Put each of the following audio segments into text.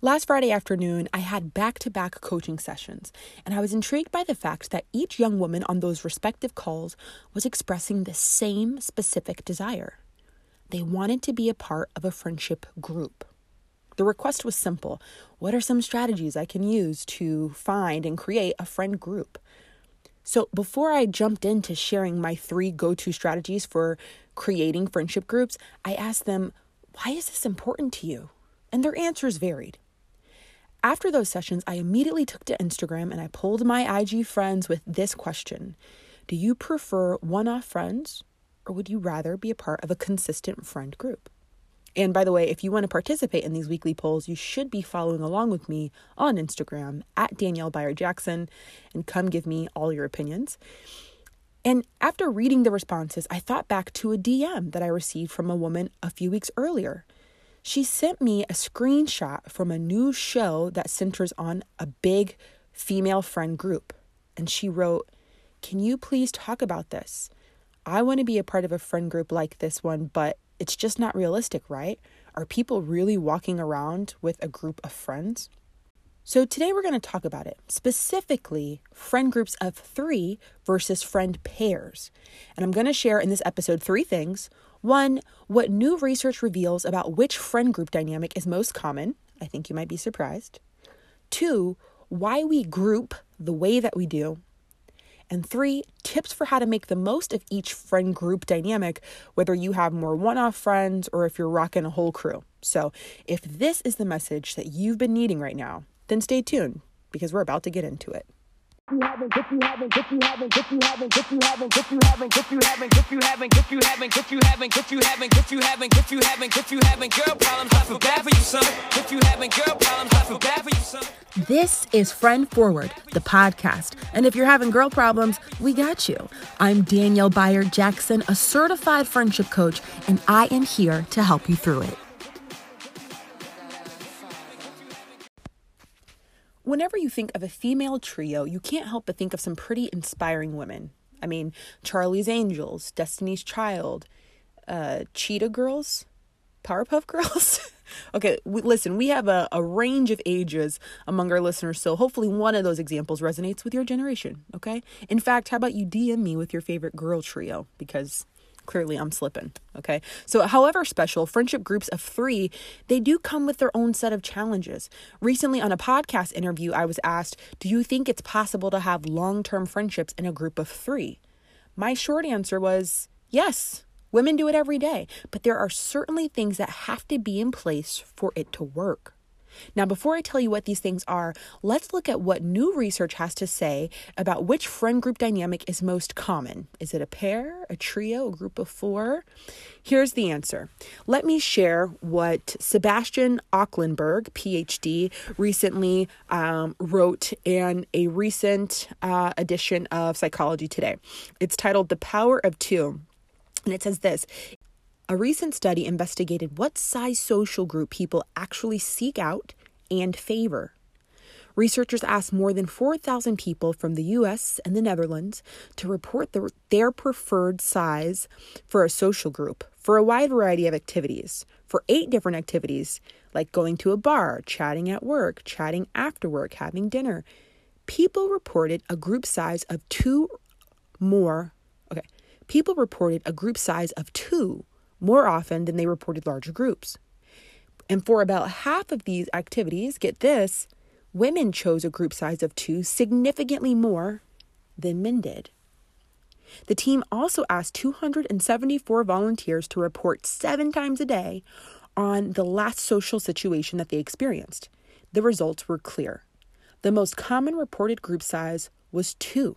Last Friday afternoon, I had back to back coaching sessions, and I was intrigued by the fact that each young woman on those respective calls was expressing the same specific desire. They wanted to be a part of a friendship group. The request was simple What are some strategies I can use to find and create a friend group? So, before I jumped into sharing my three go to strategies for creating friendship groups, I asked them, Why is this important to you? And their answers varied. After those sessions, I immediately took to Instagram and I pulled my IG friends with this question Do you prefer one off friends or would you rather be a part of a consistent friend group? And by the way, if you want to participate in these weekly polls, you should be following along with me on Instagram at Danielle Bayard Jackson and come give me all your opinions. And after reading the responses, I thought back to a DM that I received from a woman a few weeks earlier. She sent me a screenshot from a new show that centers on a big female friend group. And she wrote, Can you please talk about this? I want to be a part of a friend group like this one, but it's just not realistic, right? Are people really walking around with a group of friends? So, today we're going to talk about it specifically friend groups of three versus friend pairs. And I'm going to share in this episode three things. One, what new research reveals about which friend group dynamic is most common. I think you might be surprised. Two, why we group the way that we do. And three, tips for how to make the most of each friend group dynamic, whether you have more one off friends or if you're rocking a whole crew. So, if this is the message that you've been needing right now, then stay tuned because we're about to get into it This is Friend Forward, the podcast. And if you're having girl problems, we got you. I'm Danielle Bayard Jackson, a certified friendship coach, and I am here to help you through it. Whenever you think of a female trio, you can't help but think of some pretty inspiring women. I mean, Charlie's Angels, Destiny's Child, uh, Cheetah Girls, Powerpuff Girls. okay, we, listen, we have a, a range of ages among our listeners, so hopefully one of those examples resonates with your generation, okay? In fact, how about you DM me with your favorite girl trio? Because clearly I'm slipping. Okay. So, however special, friendship groups of three, they do come with their own set of challenges. Recently, on a podcast interview, I was asked, Do you think it's possible to have long term friendships in a group of three? My short answer was yes. Women do it every day, but there are certainly things that have to be in place for it to work. Now, before I tell you what these things are, let's look at what new research has to say about which friend group dynamic is most common. Is it a pair, a trio, a group of four? Here's the answer. Let me share what Sebastian Ocklenburg, PhD, recently um, wrote in a recent uh, edition of Psychology Today. It's titled The Power of Two. And it says this a recent study investigated what size social group people actually seek out and favor. Researchers asked more than 4,000 people from the US and the Netherlands to report the, their preferred size for a social group for a wide variety of activities, for eight different activities like going to a bar, chatting at work, chatting after work, having dinner. People reported a group size of two more. Okay. People reported a group size of two more often than they reported larger groups. And for about half of these activities, get this, women chose a group size of two significantly more than men did. The team also asked 274 volunteers to report seven times a day on the last social situation that they experienced. The results were clear. The most common reported group size was two.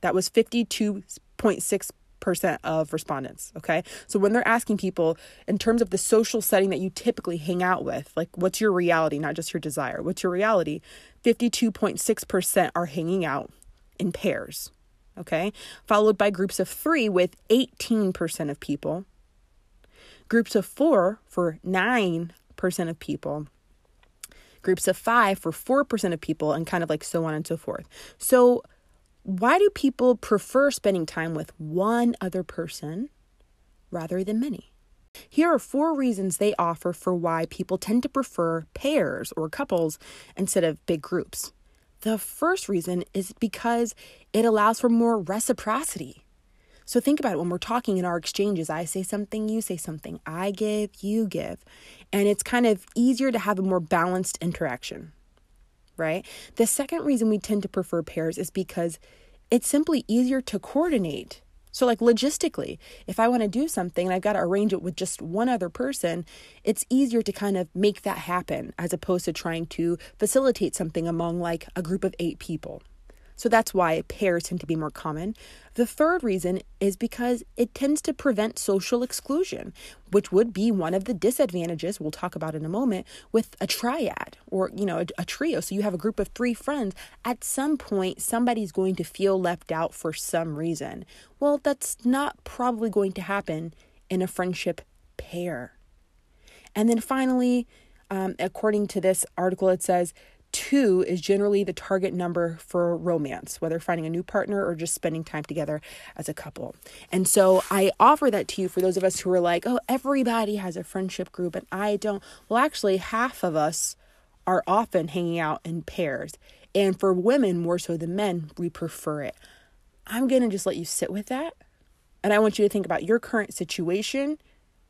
That was 52.6 percent of respondents okay? So when they're asking people in terms of the social setting that you typically hang out with like what's your reality not just your desire what's your reality? 52.6% are hanging out in pairs okay? Followed by groups of 3 with 18% of people. Groups of 4 for 9% of people. Groups of 5 for 4% of people and kind of like so on and so forth. So why do people prefer spending time with one other person rather than many? Here are four reasons they offer for why people tend to prefer pairs or couples instead of big groups. The first reason is because it allows for more reciprocity. So think about it when we're talking in our exchanges. I say something, you say something. I give, you give. And it's kind of easier to have a more balanced interaction, right? The second reason we tend to prefer pairs is because it's simply easier to coordinate. So, like logistically, if I want to do something and I've got to arrange it with just one other person, it's easier to kind of make that happen as opposed to trying to facilitate something among like a group of eight people. So that's why pairs tend to be more common. The third reason is because it tends to prevent social exclusion, which would be one of the disadvantages we'll talk about in a moment with a triad or, you know, a, a trio. So you have a group of 3 friends, at some point somebody's going to feel left out for some reason. Well, that's not probably going to happen in a friendship pair. And then finally, um, according to this article, it says Two is generally the target number for romance, whether finding a new partner or just spending time together as a couple. And so I offer that to you for those of us who are like, oh, everybody has a friendship group and I don't. Well, actually, half of us are often hanging out in pairs. And for women, more so than men, we prefer it. I'm going to just let you sit with that. And I want you to think about your current situation,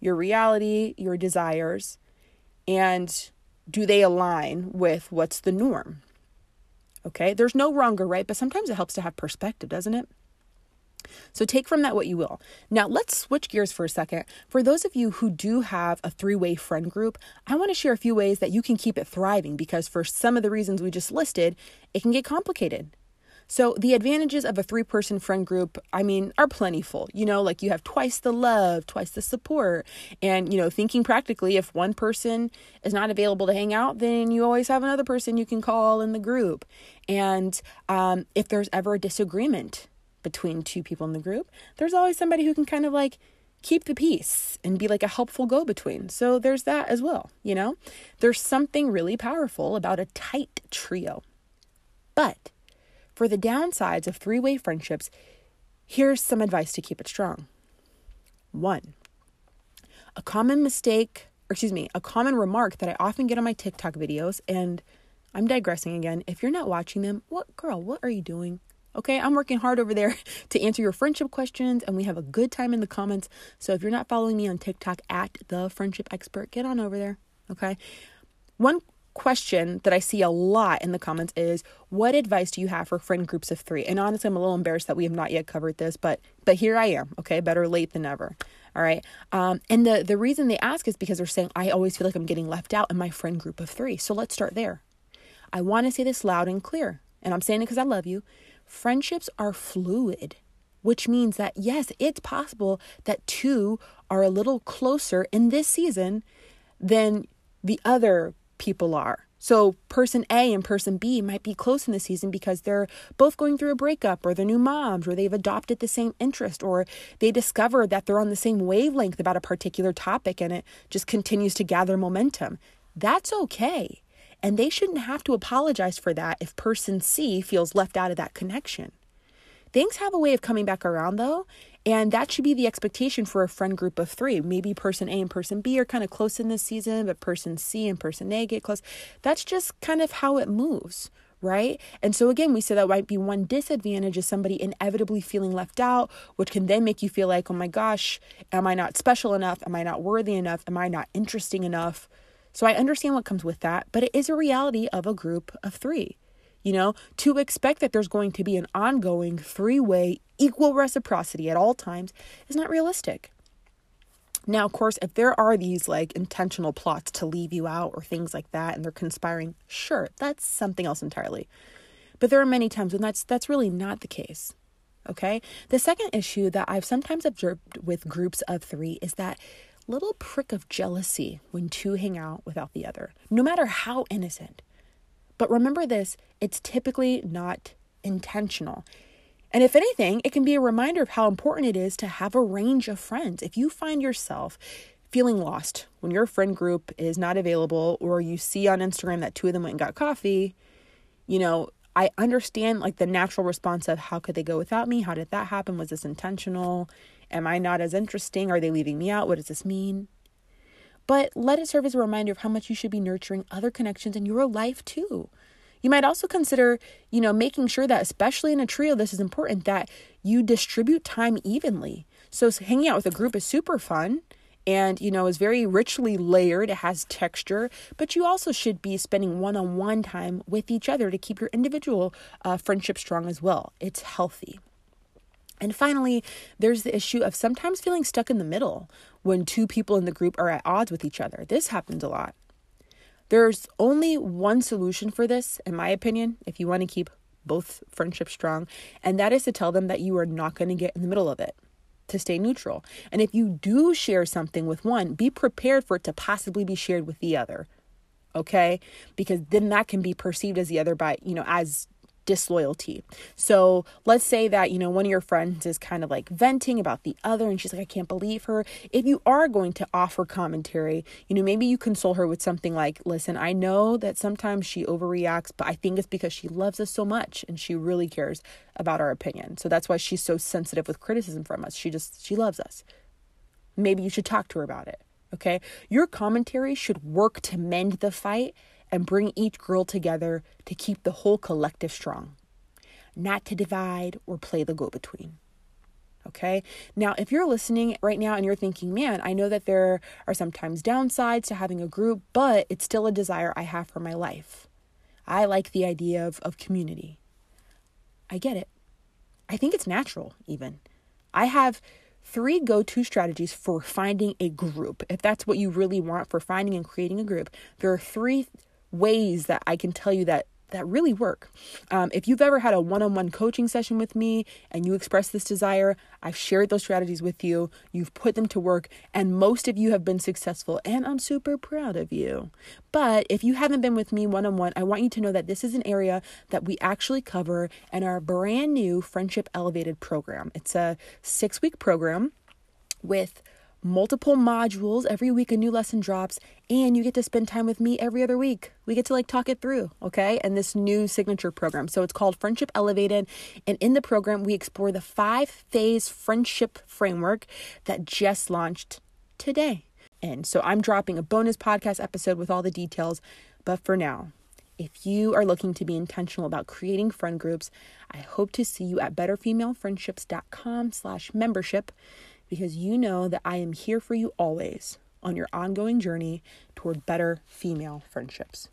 your reality, your desires, and do they align with what's the norm? Okay, there's no wrong or right, but sometimes it helps to have perspective, doesn't it? So take from that what you will. Now let's switch gears for a second. For those of you who do have a three way friend group, I want to share a few ways that you can keep it thriving because for some of the reasons we just listed, it can get complicated. So, the advantages of a three person friend group, I mean, are plentiful. You know, like you have twice the love, twice the support. And, you know, thinking practically, if one person is not available to hang out, then you always have another person you can call in the group. And um, if there's ever a disagreement between two people in the group, there's always somebody who can kind of like keep the peace and be like a helpful go between. So, there's that as well. You know, there's something really powerful about a tight trio. But, for the downsides of three way friendships, here's some advice to keep it strong. One, a common mistake, or excuse me, a common remark that I often get on my TikTok videos, and I'm digressing again. If you're not watching them, what girl, what are you doing? Okay, I'm working hard over there to answer your friendship questions, and we have a good time in the comments. So if you're not following me on TikTok at the friendship expert, get on over there. Okay. One question that I see a lot in the comments is what advice do you have for friend groups of 3? And honestly, I'm a little embarrassed that we have not yet covered this, but but here I am, okay? Better late than never. All right. Um, and the the reason they ask is because they're saying I always feel like I'm getting left out in my friend group of 3. So let's start there. I want to say this loud and clear, and I'm saying it cuz I love you. Friendships are fluid which means that yes, it's possible that two are a little closer in this season than the other people are. So, person A and person B might be close in the season because they're both going through a breakup, or they're new moms, or they've adopted the same interest, or they discover that they're on the same wavelength about a particular topic and it just continues to gather momentum. That's okay. And they shouldn't have to apologize for that if person C feels left out of that connection. Things have a way of coming back around though, and that should be the expectation for a friend group of three. Maybe person A and person B are kind of close in this season, but person C and person A get close. That's just kind of how it moves, right? And so again, we say that might be one disadvantage is somebody inevitably feeling left out, which can then make you feel like, oh my gosh, am I not special enough? Am I not worthy enough? Am I not interesting enough? So I understand what comes with that, but it is a reality of a group of three. You know, to expect that there's going to be an ongoing three way equal reciprocity at all times is not realistic. Now, of course, if there are these like intentional plots to leave you out or things like that and they're conspiring, sure, that's something else entirely. But there are many times when that's that's really not the case. Okay? The second issue that I've sometimes observed with groups of 3 is that little prick of jealousy when two hang out without the other, no matter how innocent. But remember this it's typically not intentional. And if anything, it can be a reminder of how important it is to have a range of friends. If you find yourself feeling lost when your friend group is not available, or you see on Instagram that two of them went and got coffee, you know, I understand like the natural response of how could they go without me? How did that happen? Was this intentional? Am I not as interesting? Are they leaving me out? What does this mean? But let it serve as a reminder of how much you should be nurturing other connections in your life too. You might also consider, you know, making sure that, especially in a trio, this is important that you distribute time evenly. So, hanging out with a group is super fun and you know is very richly layered it has texture but you also should be spending one-on-one time with each other to keep your individual uh, friendship strong as well it's healthy and finally, there's the issue of sometimes feeling stuck in the middle when two people in the group are at odds with each other. This happens a lot. There's only one solution for this, in my opinion, if you want to keep both friendships strong, and that is to tell them that you are not going to get in the middle of it to stay neutral. And if you do share something with one, be prepared for it to possibly be shared with the other. Okay? Because then that can be perceived as the other by, you know, as disloyalty. So let's say that, you know, one of your friends is kind of like venting about the other and she's like, I can't believe her. If you are going to offer commentary, you know, maybe you console her with something like, listen, I know that sometimes she overreacts, but I think it's because she loves us so much and she really cares about our opinion. So that's why she's so sensitive with criticism from us. She just, she loves us. Maybe you should talk to her about it. Okay. Your commentary should work to mend the fight and bring each girl together to keep the whole collective strong, not to divide or play the go between. Okay. Now, if you're listening right now and you're thinking, man, I know that there are sometimes downsides to having a group, but it's still a desire I have for my life. I like the idea of, of community. I get it. I think it's natural, even. I have three go to strategies for finding a group. If that's what you really want for finding and creating a group, there are three ways that I can tell you that that really work. Um, if you've ever had a one on one coaching session with me and you express this desire, I've shared those strategies with you. You've put them to work, and most of you have been successful, and I'm super proud of you. But if you haven't been with me one on one, I want you to know that this is an area that we actually cover in our brand new Friendship Elevated program. It's a six week program with multiple modules. Every week a new lesson drops, and you get to spend time with me every other week. We get to like talk it through, okay? And this new signature program. So it's called Friendship Elevated. And in the program, we explore the five phase friendship framework that just launched today. And so I'm dropping a bonus podcast episode with all the details. But for now, if you are looking to be intentional about creating friend groups, I hope to see you at betterfemalefriendships.com slash membership because you know that I am here for you always on your ongoing journey toward better female friendships.